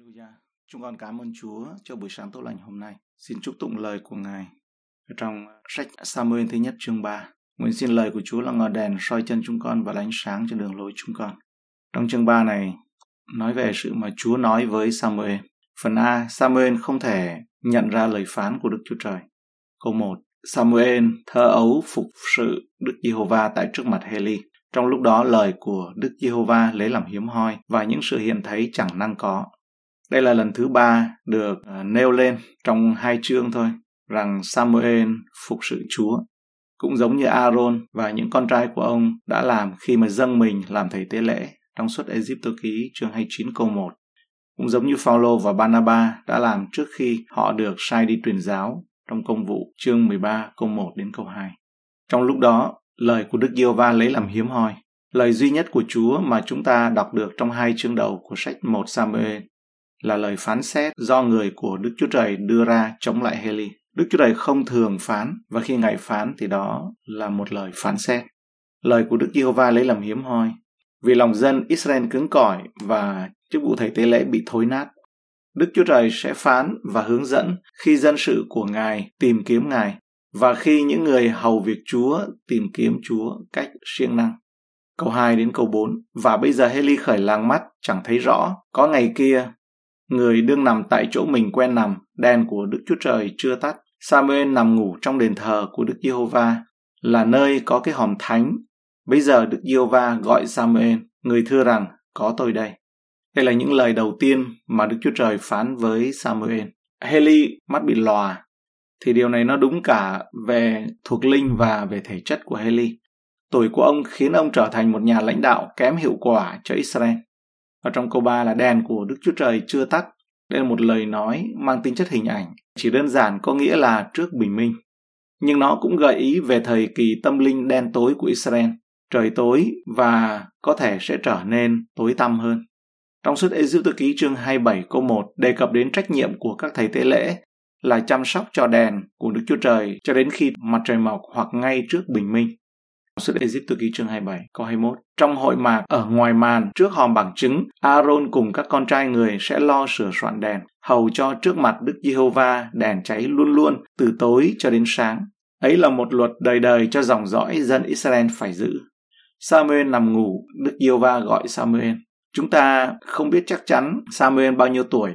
Hallelujah. Chúng con cảm ơn Chúa cho buổi sáng tốt lành hôm nay. Xin chúc tụng lời của Ngài. Trong à, sách Samuel thứ nhất chương 3. Nguyện xin lời của Chúa là ngọn đèn soi chân chúng con và ánh sáng cho đường lối chúng con. Trong chương 3 này nói về sự mà Chúa nói với Samuel. Phần A, Samuel không thể nhận ra lời phán của Đức Chúa Trời. Câu 1. Samuel thơ ấu phục sự Đức Giê-hô-va tại trước mặt Heli. Trong lúc đó lời của Đức Giê-hô-va lấy làm hiếm hoi và những sự hiện thấy chẳng năng có. Đây là lần thứ ba được à, nêu lên trong hai chương thôi rằng Samuel phục sự Chúa cũng giống như Aaron và những con trai của ông đã làm khi mà dâng mình làm thầy tế lễ trong suốt Egypto ký chương 29 câu 1. Cũng giống như Phaolô và Barnaba đã làm trước khi họ được sai đi truyền giáo trong công vụ chương 13 câu 1 đến câu 2. Trong lúc đó, lời của Đức giê va lấy làm hiếm hoi. Lời duy nhất của Chúa mà chúng ta đọc được trong hai chương đầu của sách 1 Samuel là lời phán xét do người của Đức Chúa Trời đưa ra chống lại Heli. Đức Chúa Trời không thường phán và khi Ngài phán thì đó là một lời phán xét. Lời của Đức Giê-hô-va lấy làm hiếm hoi vì lòng dân Israel cứng cỏi và chức vụ thầy tế lễ bị thối nát. Đức Chúa Trời sẽ phán và hướng dẫn khi dân sự của Ngài tìm kiếm Ngài và khi những người hầu việc Chúa tìm kiếm Chúa cách siêng năng. Câu 2 đến câu 4 Và bây giờ Heli khởi làng mắt, chẳng thấy rõ. Có ngày kia, người đương nằm tại chỗ mình quen nằm, đèn của Đức Chúa Trời chưa tắt. Samuel nằm ngủ trong đền thờ của Đức Giê-hô-va, là nơi có cái hòm thánh. Bây giờ Đức Giê-hô-va gọi Samuel, người thưa rằng, có tôi đây. Đây là những lời đầu tiên mà Đức Chúa Trời phán với Samuel. Heli mắt bị lòa, thì điều này nó đúng cả về thuộc linh và về thể chất của Heli. Tuổi của ông khiến ông trở thành một nhà lãnh đạo kém hiệu quả cho Israel. Và trong câu 3 là đèn của Đức Chúa Trời chưa tắt. Đây là một lời nói mang tính chất hình ảnh, chỉ đơn giản có nghĩa là trước bình minh. Nhưng nó cũng gợi ý về thời kỳ tâm linh đen tối của Israel. Trời tối và có thể sẽ trở nên tối tăm hơn. Trong suốt Ê-díp-tô ký chương 27 câu 1 đề cập đến trách nhiệm của các thầy tế lễ là chăm sóc cho đèn của Đức Chúa Trời cho đến khi mặt trời mọc hoặc ngay trước bình minh. Xuất Egypto ký chương 27, câu 21. Trong hội mạc ở ngoài màn trước hòm bằng chứng, Aaron cùng các con trai người sẽ lo sửa soạn đèn, hầu cho trước mặt Đức Giê-hô-va đèn cháy luôn luôn từ tối cho đến sáng. Ấy là một luật đời đời cho dòng dõi dân Israel phải giữ. Samuel nằm ngủ, Đức Giê-hô-va gọi Samuel. Chúng ta không biết chắc chắn Samuel bao nhiêu tuổi.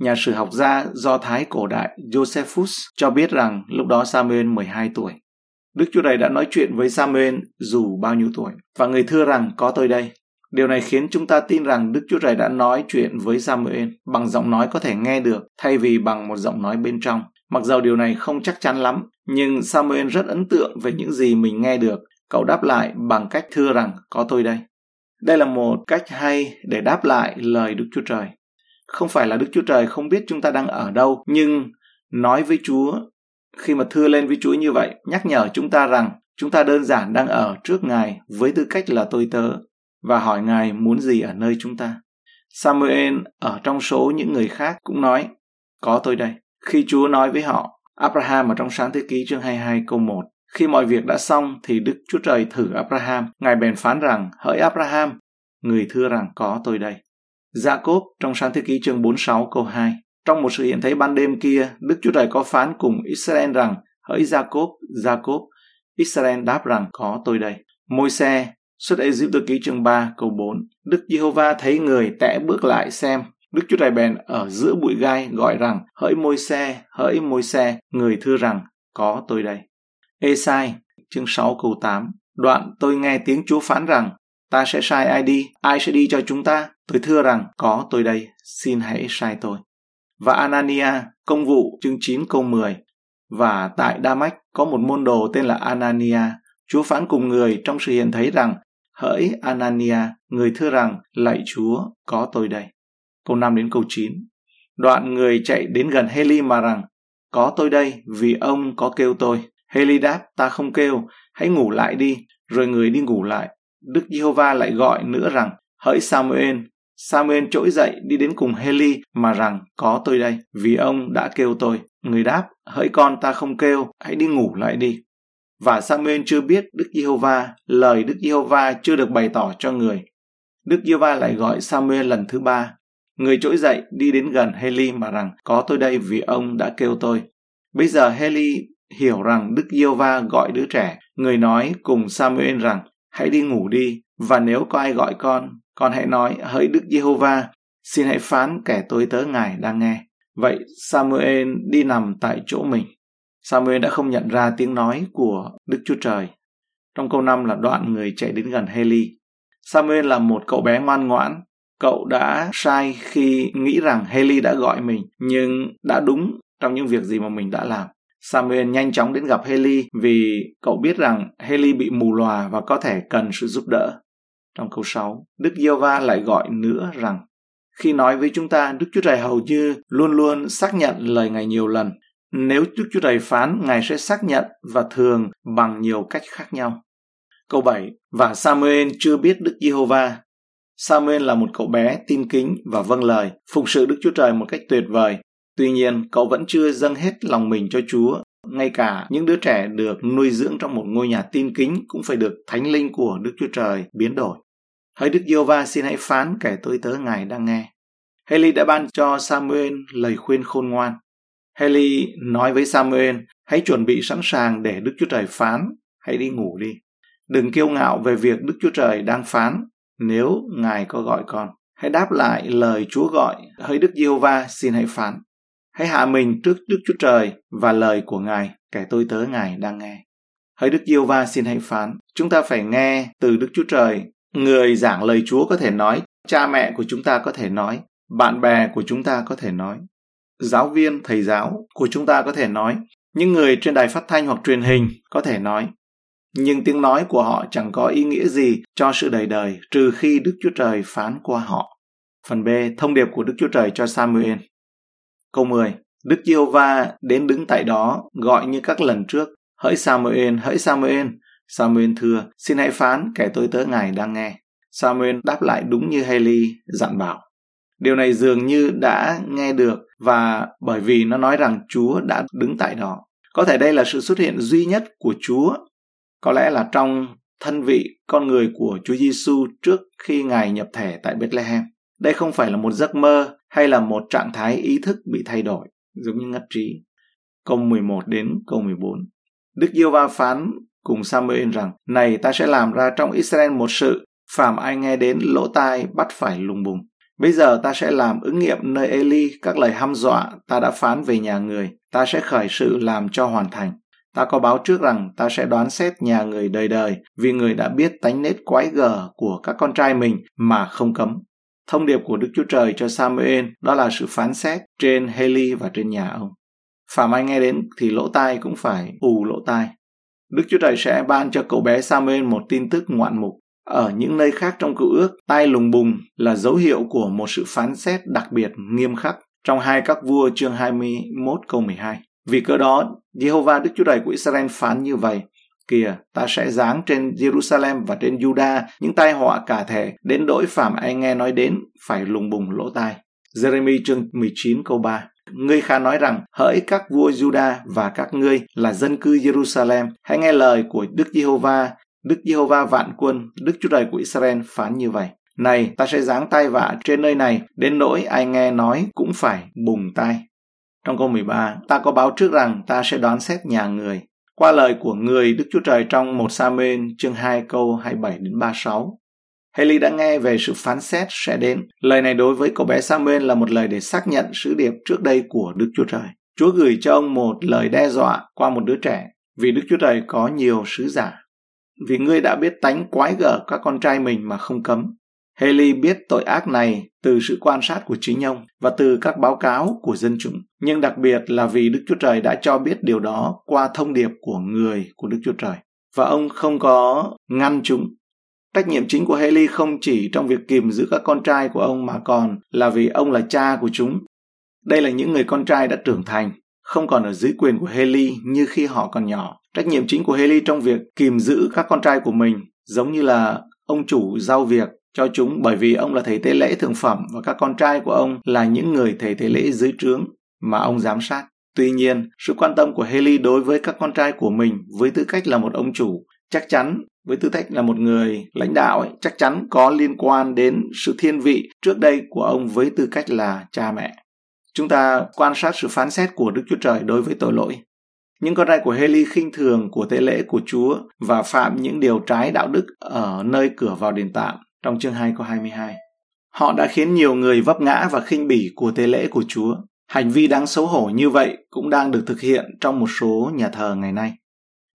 Nhà sử học gia Do Thái cổ đại Josephus cho biết rằng lúc đó Samuel 12 tuổi. Đức Chúa Trời đã nói chuyện với Samuel dù bao nhiêu tuổi và người thưa rằng có tôi đây. Điều này khiến chúng ta tin rằng Đức Chúa Trời đã nói chuyện với Samuel bằng giọng nói có thể nghe được thay vì bằng một giọng nói bên trong. Mặc dầu điều này không chắc chắn lắm, nhưng Samuel rất ấn tượng về những gì mình nghe được. Cậu đáp lại bằng cách thưa rằng có tôi đây. Đây là một cách hay để đáp lại lời Đức Chúa Trời. Không phải là Đức Chúa Trời không biết chúng ta đang ở đâu, nhưng nói với Chúa khi mà thưa lên với Chúa như vậy, nhắc nhở chúng ta rằng chúng ta đơn giản đang ở trước Ngài với tư cách là tôi tớ và hỏi Ngài muốn gì ở nơi chúng ta. Samuel ở trong số những người khác cũng nói, có tôi đây. Khi Chúa nói với họ, Abraham ở trong sáng thế ký chương 22 câu 1, khi mọi việc đã xong thì Đức Chúa Trời thử Abraham, Ngài bèn phán rằng, hỡi Abraham, người thưa rằng có tôi đây. Jacob trong sáng thế ký chương 46 câu 2, trong một sự hiện thấy ban đêm kia, Đức Chúa Trời có phán cùng Israel rằng, hỡi Jacob, Jacob, Israel đáp rằng có tôi đây. Môi xe, xuất Ai Cập ký chương 3 câu 4. Đức Giê-hô-va thấy người tẽ bước lại xem. Đức Chúa Trời bèn ở giữa bụi gai gọi rằng, hỡi môi xe, hỡi môi xe, người thưa rằng, có tôi đây. Ê sai, chương 6 câu 8. Đoạn tôi nghe tiếng Chúa phán rằng, ta sẽ sai ai đi, ai sẽ đi cho chúng ta? Tôi thưa rằng, có tôi đây, xin hãy sai tôi và Anania, công vụ chương 9 câu 10. Và tại Đa-mách có một môn đồ tên là Anania. Chúa phán cùng người trong sự hiện thấy rằng, hỡi Anania, người thưa rằng, lạy Chúa, có tôi đây. Câu 5 đến câu 9. Đoạn người chạy đến gần Heli mà rằng, có tôi đây vì ông có kêu tôi. Heli đáp, ta không kêu, hãy ngủ lại đi. Rồi người đi ngủ lại. Đức Giê-hô-va lại gọi nữa rằng, hỡi Samuel, Samuel trỗi dậy đi đến cùng Heli mà rằng có tôi đây, vì ông đã kêu tôi. Người đáp, hỡi con ta không kêu, hãy đi ngủ lại đi. Và Samuel chưa biết Đức Giê-hô-va, lời Đức Giê-hô-va chưa được bày tỏ cho người. Đức Giê-hô-va lại gọi Samuel lần thứ ba. Người trỗi dậy đi đến gần Heli mà rằng có tôi đây vì ông đã kêu tôi. Bây giờ Heli hiểu rằng Đức giê va gọi đứa trẻ. Người nói cùng Samuel rằng hãy đi ngủ đi và nếu có ai gọi con, con hãy nói hỡi Đức giê va xin hãy phán kẻ tôi tớ ngài đang nghe. Vậy Samuel đi nằm tại chỗ mình. Samuel đã không nhận ra tiếng nói của Đức Chúa Trời. Trong câu 5 là đoạn người chạy đến gần Heli. Samuel là một cậu bé ngoan ngoãn. Cậu đã sai khi nghĩ rằng Heli đã gọi mình, nhưng đã đúng trong những việc gì mà mình đã làm. Samuel nhanh chóng đến gặp Heli vì cậu biết rằng Heli bị mù lòa và có thể cần sự giúp đỡ. Trong câu 6, Đức giê va lại gọi nữa rằng khi nói với chúng ta, Đức Chúa Trời hầu như luôn luôn xác nhận lời Ngài nhiều lần. Nếu Đức Chúa Trời phán, Ngài sẽ xác nhận và thường bằng nhiều cách khác nhau. Câu 7. Và Samuel chưa biết Đức Giê-hô-va. Samuel là một cậu bé tin kính và vâng lời, phục sự Đức Chúa Trời một cách tuyệt vời. Tuy nhiên, cậu vẫn chưa dâng hết lòng mình cho Chúa. Ngay cả những đứa trẻ được nuôi dưỡng trong một ngôi nhà tin kính cũng phải được thánh linh của Đức Chúa Trời biến đổi. Hỡi Đức Giê-hô-va xin hãy phán kẻ tôi tớ Ngài đang nghe. Heli đã ban cho Samuel lời khuyên khôn ngoan. Heli nói với Samuel, hãy chuẩn bị sẵn sàng để Đức Chúa Trời phán, hãy đi ngủ đi. Đừng kiêu ngạo về việc Đức Chúa Trời đang phán, nếu Ngài có gọi con. Hãy đáp lại lời Chúa gọi, hỡi Đức Giê-hô-va xin hãy phán. Hãy hạ mình trước Đức Chúa Trời và lời của Ngài, kẻ tôi tớ Ngài đang nghe. Hỡi Đức Giê-hô-va xin hãy phán. Chúng ta phải nghe từ Đức Chúa Trời. Người giảng lời Chúa có thể nói, cha mẹ của chúng ta có thể nói, bạn bè của chúng ta có thể nói giáo viên thầy giáo của chúng ta có thể nói những người trên đài phát thanh hoặc truyền hình có thể nói nhưng tiếng nói của họ chẳng có ý nghĩa gì cho sự đời đời trừ khi Đức Chúa Trời phán qua họ. Phần B, thông điệp của Đức Chúa Trời cho Samuel. Câu 10. Đức Giê-hô-va đến đứng tại đó, gọi như các lần trước. Hỡi Samuel, hỡi Samuel. Samuel thưa, xin hãy phán kẻ tôi tớ ngài đang nghe. Samuel đáp lại đúng như Haley dặn bảo. Điều này dường như đã nghe được và bởi vì nó nói rằng Chúa đã đứng tại đó. Có thể đây là sự xuất hiện duy nhất của Chúa. Có lẽ là trong thân vị con người của Chúa Giêsu trước khi Ngài nhập thể tại Bethlehem. Đây không phải là một giấc mơ hay là một trạng thái ý thức bị thay đổi, giống như ngất trí. Câu 11 đến câu 14. Đức Giêsu va phán cùng Samuel rằng, Này ta sẽ làm ra trong Israel một sự, phàm ai nghe đến lỗ tai bắt phải lùng bùng. Bây giờ ta sẽ làm ứng nghiệm nơi Eli các lời hăm dọa ta đã phán về nhà người. Ta sẽ khởi sự làm cho hoàn thành. Ta có báo trước rằng ta sẽ đoán xét nhà người đời đời vì người đã biết tánh nết quái gở của các con trai mình mà không cấm. Thông điệp của Đức Chúa Trời cho Samuel đó là sự phán xét trên Heli và trên nhà ông. Phạm ai nghe đến thì lỗ tai cũng phải ù lỗ tai. Đức Chúa Trời sẽ ban cho cậu bé Samuel một tin tức ngoạn mục ở những nơi khác trong cựu ước, tai lùng bùng là dấu hiệu của một sự phán xét đặc biệt nghiêm khắc trong hai các vua chương 21 câu 12. Vì cớ đó, Jehovah Đức Chúa Trời của Israel phán như vậy. Kìa, ta sẽ giáng trên Jerusalem và trên Judah những tai họa cả thể, đến đổi phạm ai nghe nói đến, phải lùng bùng lỗ tai. Jeremy chương 19 câu 3 Ngươi khá nói rằng, hỡi các vua Judah và các ngươi là dân cư Jerusalem, hãy nghe lời của Đức Giê-hô-va, Đức Giê-hô-va vạn quân, Đức Chúa Trời của Israel phán như vậy. Này, ta sẽ giáng tay vạ trên nơi này, đến nỗi ai nghe nói cũng phải bùng tai. Trong câu 13, ta có báo trước rằng ta sẽ đoán xét nhà người. Qua lời của người Đức Chúa Trời trong một sa mên chương 2 câu 27 đến 36. Haley đã nghe về sự phán xét sẽ đến. Lời này đối với cậu bé Samuel là một lời để xác nhận sứ điệp trước đây của Đức Chúa Trời. Chúa gửi cho ông một lời đe dọa qua một đứa trẻ, vì Đức Chúa Trời có nhiều sứ giả vì ngươi đã biết tánh quái gở các con trai mình mà không cấm. Haley biết tội ác này từ sự quan sát của chính ông và từ các báo cáo của dân chúng, nhưng đặc biệt là vì Đức Chúa Trời đã cho biết điều đó qua thông điệp của người của Đức Chúa Trời. Và ông không có ngăn chúng. Trách nhiệm chính của Haley không chỉ trong việc kìm giữ các con trai của ông mà còn là vì ông là cha của chúng. Đây là những người con trai đã trưởng thành, không còn ở dưới quyền của Haley như khi họ còn nhỏ. Trách nhiệm chính của Haley trong việc kìm giữ các con trai của mình giống như là ông chủ giao việc cho chúng bởi vì ông là thầy tế lễ thượng phẩm và các con trai của ông là những người thầy tế lễ dưới trướng mà ông giám sát. Tuy nhiên, sự quan tâm của Haley đối với các con trai của mình với tư cách là một ông chủ chắc chắn với tư cách là một người lãnh đạo ấy, chắc chắn có liên quan đến sự thiên vị trước đây của ông với tư cách là cha mẹ. Chúng ta quan sát sự phán xét của Đức Chúa Trời đối với tội lỗi. Những con trai của Heli khinh thường của tế lễ của Chúa và phạm những điều trái đạo đức ở nơi cửa vào đền tạm trong chương 2 câu 22. Họ đã khiến nhiều người vấp ngã và khinh bỉ của tế lễ của Chúa. Hành vi đáng xấu hổ như vậy cũng đang được thực hiện trong một số nhà thờ ngày nay.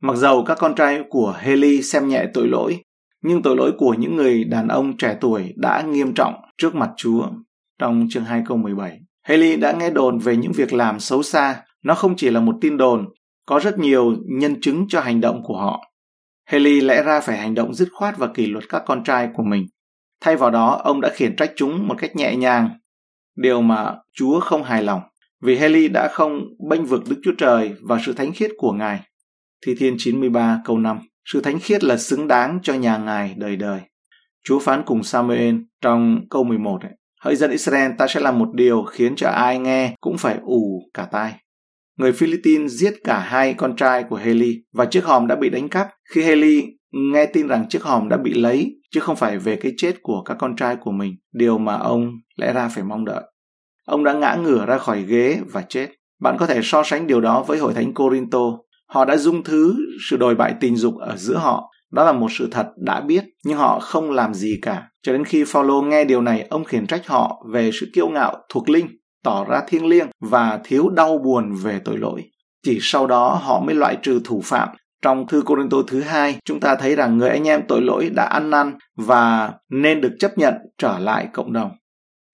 Mặc dầu các con trai của Heli xem nhẹ tội lỗi, nhưng tội lỗi của những người đàn ông trẻ tuổi đã nghiêm trọng trước mặt Chúa. Trong chương 2 câu 17, Haley đã nghe đồn về những việc làm xấu xa. Nó không chỉ là một tin đồn, có rất nhiều nhân chứng cho hành động của họ. Haley lẽ ra phải hành động dứt khoát và kỷ luật các con trai của mình. Thay vào đó, ông đã khiển trách chúng một cách nhẹ nhàng, điều mà Chúa không hài lòng, vì Heli đã không bênh vực Đức Chúa Trời và sự thánh khiết của Ngài. Thi Thiên 93 câu 5 Sự thánh khiết là xứng đáng cho nhà Ngài đời đời. Chúa phán cùng Samuel trong câu 11 ấy, Hỡi dân Israel ta sẽ làm một điều khiến cho ai nghe cũng phải ù cả tai. Người Philippines giết cả hai con trai của Heli và chiếc hòm đã bị đánh cắp khi Heli nghe tin rằng chiếc hòm đã bị lấy chứ không phải về cái chết của các con trai của mình, điều mà ông lẽ ra phải mong đợi. Ông đã ngã ngửa ra khỏi ghế và chết. Bạn có thể so sánh điều đó với hội thánh Corinto. Họ đã dung thứ sự đồi bại tình dục ở giữa họ. Đó là một sự thật đã biết, nhưng họ không làm gì cả. Cho đến khi Phaolô nghe điều này, ông khiển trách họ về sự kiêu ngạo thuộc linh, tỏ ra thiêng liêng và thiếu đau buồn về tội lỗi. Chỉ sau đó họ mới loại trừ thủ phạm trong thư Corinto thứ hai, chúng ta thấy rằng người anh em tội lỗi đã ăn năn và nên được chấp nhận trở lại cộng đồng.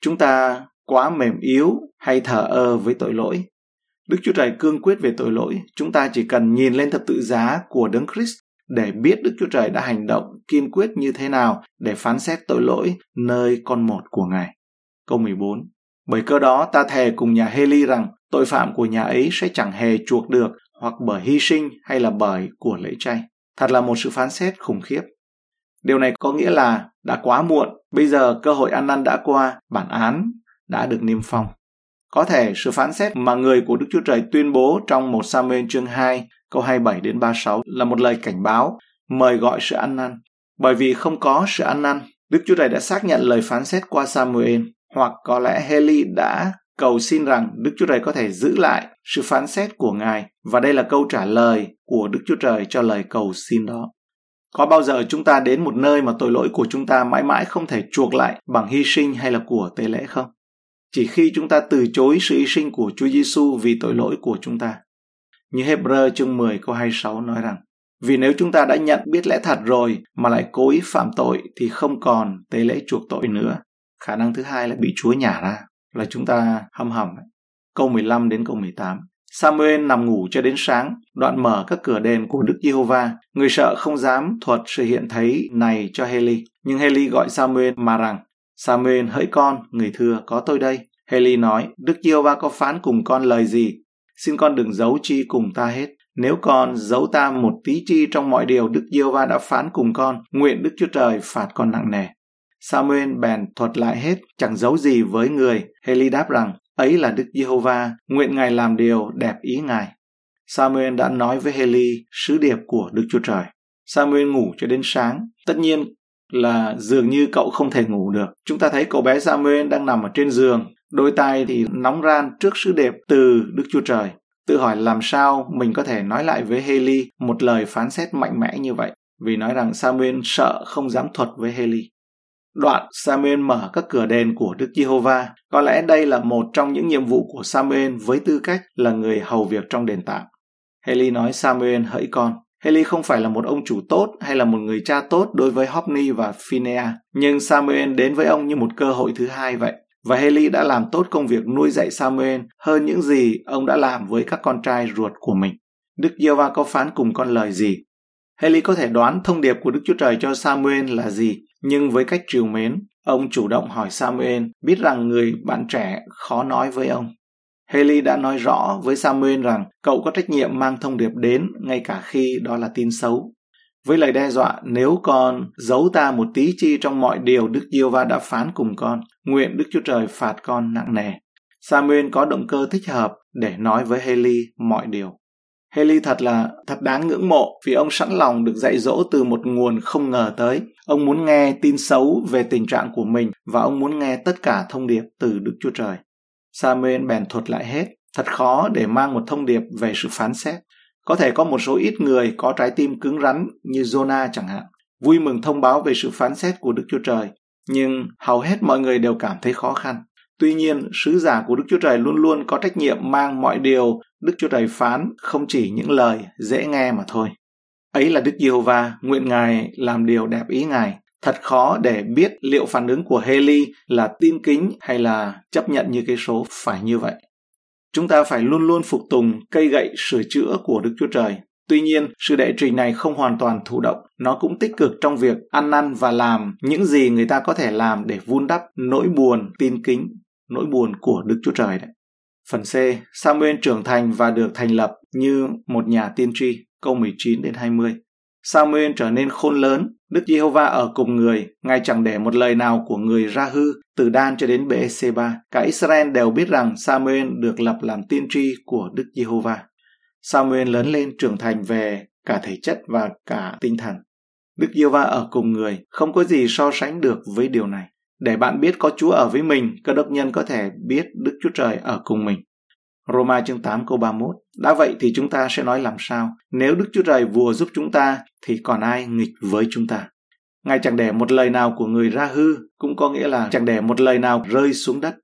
Chúng ta quá mềm yếu hay thờ ơ với tội lỗi. Đức Chúa Trời cương quyết về tội lỗi, chúng ta chỉ cần nhìn lên thập tự giá của Đấng Christ để biết Đức Chúa Trời đã hành động kiên quyết như thế nào để phán xét tội lỗi nơi con một của Ngài. Câu 14 Bởi cơ đó ta thề cùng nhà Heli rằng tội phạm của nhà ấy sẽ chẳng hề chuộc được hoặc bởi hy sinh hay là bởi của lễ chay. Thật là một sự phán xét khủng khiếp. Điều này có nghĩa là đã quá muộn, bây giờ cơ hội ăn năn đã qua, bản án đã được niêm phong. Có thể sự phán xét mà người của Đức Chúa Trời tuyên bố trong một Samuel chương 2 câu 27 đến 36 là một lời cảnh báo mời gọi sự ăn năn. Bởi vì không có sự ăn năn, Đức Chúa Trời đã xác nhận lời phán xét qua Samuel hoặc có lẽ Heli đã cầu xin rằng Đức Chúa Trời có thể giữ lại sự phán xét của Ngài và đây là câu trả lời của Đức Chúa Trời cho lời cầu xin đó. Có bao giờ chúng ta đến một nơi mà tội lỗi của chúng ta mãi mãi không thể chuộc lại bằng hy sinh hay là của tế lễ không? Chỉ khi chúng ta từ chối sự hy sinh của Chúa Giêsu vì tội lỗi của chúng ta. Như Hebrew chương 10 câu 26 nói rằng, vì nếu chúng ta đã nhận biết lẽ thật rồi mà lại cố ý phạm tội thì không còn tế lễ chuộc tội nữa. Khả năng thứ hai là bị Chúa nhả ra là chúng ta hâm hầm. Câu 15 đến câu 18. Samuel nằm ngủ cho đến sáng, đoạn mở các cửa đền của Đức Giê-hô-va. Người sợ không dám thuật sự hiện thấy này cho Heli. Nhưng Heli gọi Samuel mà rằng, Samuel hỡi con, người thưa, có tôi đây. Heli nói, Đức Giê-hô-va có phán cùng con lời gì? Xin con đừng giấu chi cùng ta hết. Nếu con giấu ta một tí chi trong mọi điều Đức Diêu Va đã phán cùng con, nguyện Đức Chúa Trời phạt con nặng nề. Samuel bèn thuật lại hết, chẳng giấu gì với người. Heli đáp rằng, ấy là Đức Giê-hô-va, nguyện Ngài làm điều đẹp ý Ngài. Samuel đã nói với Heli sứ điệp của Đức Chúa Trời. Samuel ngủ cho đến sáng. Tất nhiên là dường như cậu không thể ngủ được. Chúng ta thấy cậu bé Samuel đang nằm ở trên giường, đôi tay thì nóng ran trước sứ điệp từ Đức Chúa Trời. Tự hỏi làm sao mình có thể nói lại với Heli một lời phán xét mạnh mẽ như vậy. Vì nói rằng Samuel sợ không dám thuật với Heli. Đoạn Samuel mở các cửa đền của Đức Giê-hô-va. Có lẽ đây là một trong những nhiệm vụ của Samuel với tư cách là người hầu việc trong đền tạm. Heli nói Samuel hỡi con. Heli không phải là một ông chủ tốt hay là một người cha tốt đối với Hophni và Phinea, nhưng Samuel đến với ông như một cơ hội thứ hai vậy. Và Heli đã làm tốt công việc nuôi dạy Samuel hơn những gì ông đã làm với các con trai ruột của mình. Đức Giê-hô-va có phán cùng con lời gì? Heli có thể đoán thông điệp của Đức Chúa Trời cho Samuel là gì, nhưng với cách trìu mến, ông chủ động hỏi Samuel, biết rằng người bạn trẻ khó nói với ông. Haley đã nói rõ với Samuel rằng cậu có trách nhiệm mang thông điệp đến ngay cả khi đó là tin xấu. Với lời đe dọa, nếu con giấu ta một tí chi trong mọi điều Đức Diêu Va đã phán cùng con, nguyện Đức Chúa Trời phạt con nặng nề. Samuel có động cơ thích hợp để nói với Haley mọi điều. Haley thật là thật đáng ngưỡng mộ vì ông sẵn lòng được dạy dỗ từ một nguồn không ngờ tới. Ông muốn nghe tin xấu về tình trạng của mình và ông muốn nghe tất cả thông điệp từ Đức Chúa Trời. Samuel bèn thuật lại hết. Thật khó để mang một thông điệp về sự phán xét. Có thể có một số ít người có trái tim cứng rắn như Jonah chẳng hạn, vui mừng thông báo về sự phán xét của Đức Chúa Trời, nhưng hầu hết mọi người đều cảm thấy khó khăn. Tuy nhiên, sứ giả của Đức Chúa Trời luôn luôn có trách nhiệm mang mọi điều Đức Chúa Trời phán, không chỉ những lời dễ nghe mà thôi. Ấy là Đức Giê-hô-va, nguyện Ngài làm điều đẹp ý Ngài. Thật khó để biết liệu phản ứng của Haley là tin kính hay là chấp nhận như cái số phải như vậy. Chúng ta phải luôn luôn phục tùng cây gậy sửa chữa của Đức Chúa Trời. Tuy nhiên, sự đệ trình này không hoàn toàn thụ động, nó cũng tích cực trong việc ăn năn và làm những gì người ta có thể làm để vun đắp nỗi buồn, tin kính, nỗi buồn của Đức Chúa Trời đấy. Phần C, Samuel trưởng thành và được thành lập như một nhà tiên tri, câu 19 đến 20. Samuel trở nên khôn lớn, Đức Giê-hô-va ở cùng người, Ngài chẳng để một lời nào của người ra hư, từ Dan cho đến Bê-sê-ba. Cả Israel đều biết rằng Samuel được lập làm tiên tri của Đức Giê-hô-va. Samuel lớn lên trưởng thành về cả thể chất và cả tinh thần. Đức Giê-hô-va ở cùng người, không có gì so sánh được với điều này. Để bạn biết có Chúa ở với mình, cơ đốc nhân có thể biết Đức Chúa Trời ở cùng mình. Roma chương 8 câu 31 Đã vậy thì chúng ta sẽ nói làm sao? Nếu Đức Chúa Trời vừa giúp chúng ta, thì còn ai nghịch với chúng ta? Ngài chẳng để một lời nào của người ra hư, cũng có nghĩa là chẳng để một lời nào rơi xuống đất.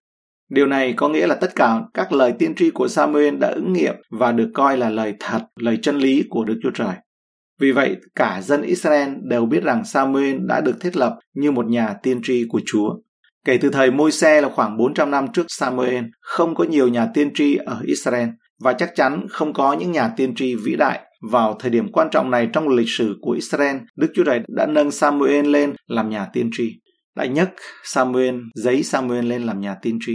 Điều này có nghĩa là tất cả các lời tiên tri của Samuel đã ứng nghiệm và được coi là lời thật, lời chân lý của Đức Chúa Trời. Vì vậy, cả dân Israel đều biết rằng Samuel đã được thiết lập như một nhà tiên tri của Chúa. Kể từ thời Môi-se là khoảng 400 năm trước Samuel, không có nhiều nhà tiên tri ở Israel và chắc chắn không có những nhà tiên tri vĩ đại. Vào thời điểm quan trọng này trong lịch sử của Israel, Đức Chúa Trời đã nâng Samuel lên làm nhà tiên tri. đại nhất Samuel, giấy Samuel lên làm nhà tiên tri.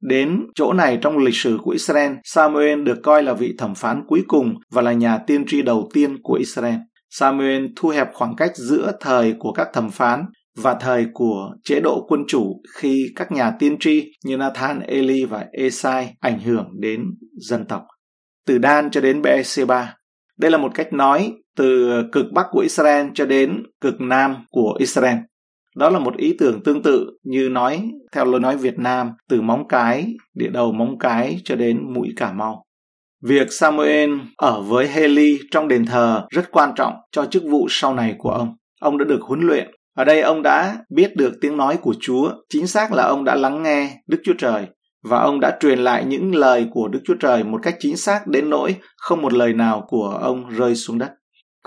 Đến chỗ này trong lịch sử của Israel, Samuel được coi là vị thẩm phán cuối cùng và là nhà tiên tri đầu tiên của Israel. Samuel thu hẹp khoảng cách giữa thời của các thẩm phán và thời của chế độ quân chủ khi các nhà tiên tri như Nathan, Eli và Esai ảnh hưởng đến dân tộc. Từ Dan cho đến Beersheba. Đây là một cách nói từ cực bắc của Israel cho đến cực nam của Israel. Đó là một ý tưởng tương tự như nói theo lời nói Việt Nam từ móng cái, địa đầu móng cái cho đến mũi Cà Mau. Việc Samuel ở với Haley trong đền thờ rất quan trọng cho chức vụ sau này của ông. Ông đã được huấn luyện. Ở đây ông đã biết được tiếng nói của Chúa. Chính xác là ông đã lắng nghe Đức Chúa Trời và ông đã truyền lại những lời của Đức Chúa Trời một cách chính xác đến nỗi không một lời nào của ông rơi xuống đất.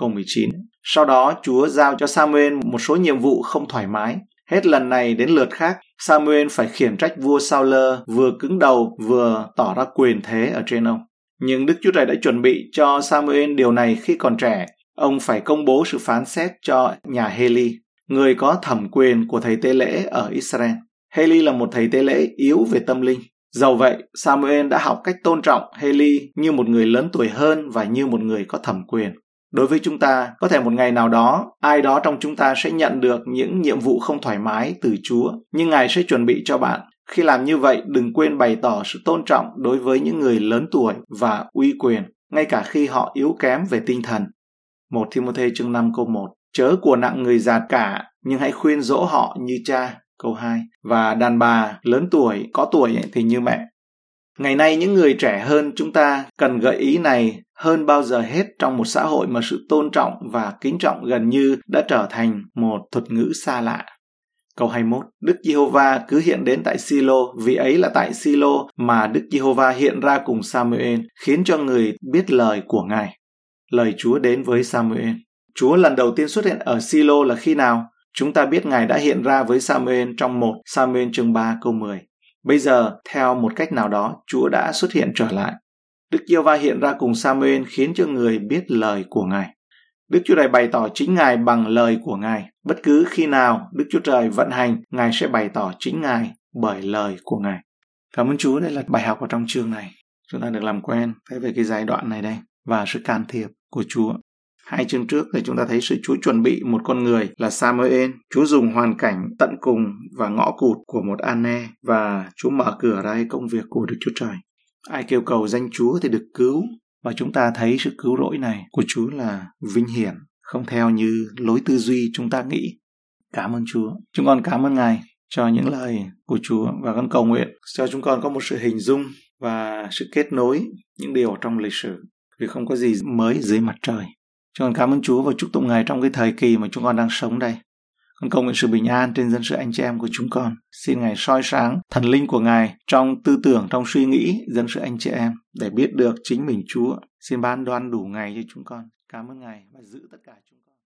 Câu 19 sau đó Chúa giao cho Samuel một số nhiệm vụ không thoải mái. Hết lần này đến lượt khác, Samuel phải khiển trách vua Saul vừa cứng đầu vừa tỏ ra quyền thế ở trên ông. Nhưng Đức Chúa Trời đã chuẩn bị cho Samuel điều này khi còn trẻ. Ông phải công bố sự phán xét cho nhà Heli, người có thẩm quyền của thầy tế lễ ở Israel. Heli là một thầy tế lễ yếu về tâm linh. Dầu vậy, Samuel đã học cách tôn trọng Heli như một người lớn tuổi hơn và như một người có thẩm quyền. Đối với chúng ta, có thể một ngày nào đó, ai đó trong chúng ta sẽ nhận được những nhiệm vụ không thoải mái từ Chúa, nhưng Ngài sẽ chuẩn bị cho bạn. Khi làm như vậy, đừng quên bày tỏ sự tôn trọng đối với những người lớn tuổi và uy quyền, ngay cả khi họ yếu kém về tinh thần. 1 Timothée chương 5 câu 1 Chớ của nặng người già cả, nhưng hãy khuyên dỗ họ như cha, câu 2. Và đàn bà lớn tuổi, có tuổi thì như mẹ. Ngày nay những người trẻ hơn chúng ta cần gợi ý này hơn bao giờ hết trong một xã hội mà sự tôn trọng và kính trọng gần như đã trở thành một thuật ngữ xa lạ. Câu 21. Đức Giê-hô-va cứ hiện đến tại Silo, vì ấy là tại Silo mà Đức Giê-hô-va hiện ra cùng Samuel, khiến cho người biết lời của Ngài. Lời Chúa đến với Samuel. Chúa lần đầu tiên xuất hiện ở Silo là khi nào? Chúng ta biết Ngài đã hiện ra với Samuel trong một Samuel chương 3 câu 10. Bây giờ, theo một cách nào đó, Chúa đã xuất hiện trở lại. Đức Yêu va hiện ra cùng Samuel khiến cho người biết lời của Ngài. Đức Chúa Trời bày tỏ chính Ngài bằng lời của Ngài. Bất cứ khi nào Đức Chúa Trời vận hành, Ngài sẽ bày tỏ chính Ngài bởi lời của Ngài. Cảm ơn Chúa, đây là bài học ở trong chương này. Chúng ta được làm quen với về cái giai đoạn này đây và sự can thiệp của Chúa. Hai chương trước thì chúng ta thấy sự Chúa chuẩn bị một con người là Samuel. Chúa dùng hoàn cảnh tận cùng và ngõ cụt của một Anne và Chúa mở cửa ra công việc của Đức Chúa Trời. Ai kêu cầu danh Chúa thì được cứu. và chúng ta thấy sự cứu rỗi này của Chúa là vinh hiển, không theo như lối tư duy chúng ta nghĩ. Cảm ơn Chúa. Chúng con cảm ơn Ngài cho những lời của Chúa và con cầu nguyện cho chúng con có một sự hình dung và sự kết nối những điều trong lịch sử vì không có gì mới dưới mặt trời. Chúng con cảm ơn Chúa và chúc tụng Ngài trong cái thời kỳ mà chúng con đang sống đây. Con cầu nguyện sự bình an trên dân sự anh chị em của chúng con. Xin Ngài soi sáng thần linh của Ngài trong tư tưởng, trong suy nghĩ dân sự anh chị em để biết được chính mình Chúa. Xin ban đoan đủ ngày cho chúng con. Cảm ơn Ngài và giữ tất cả chúng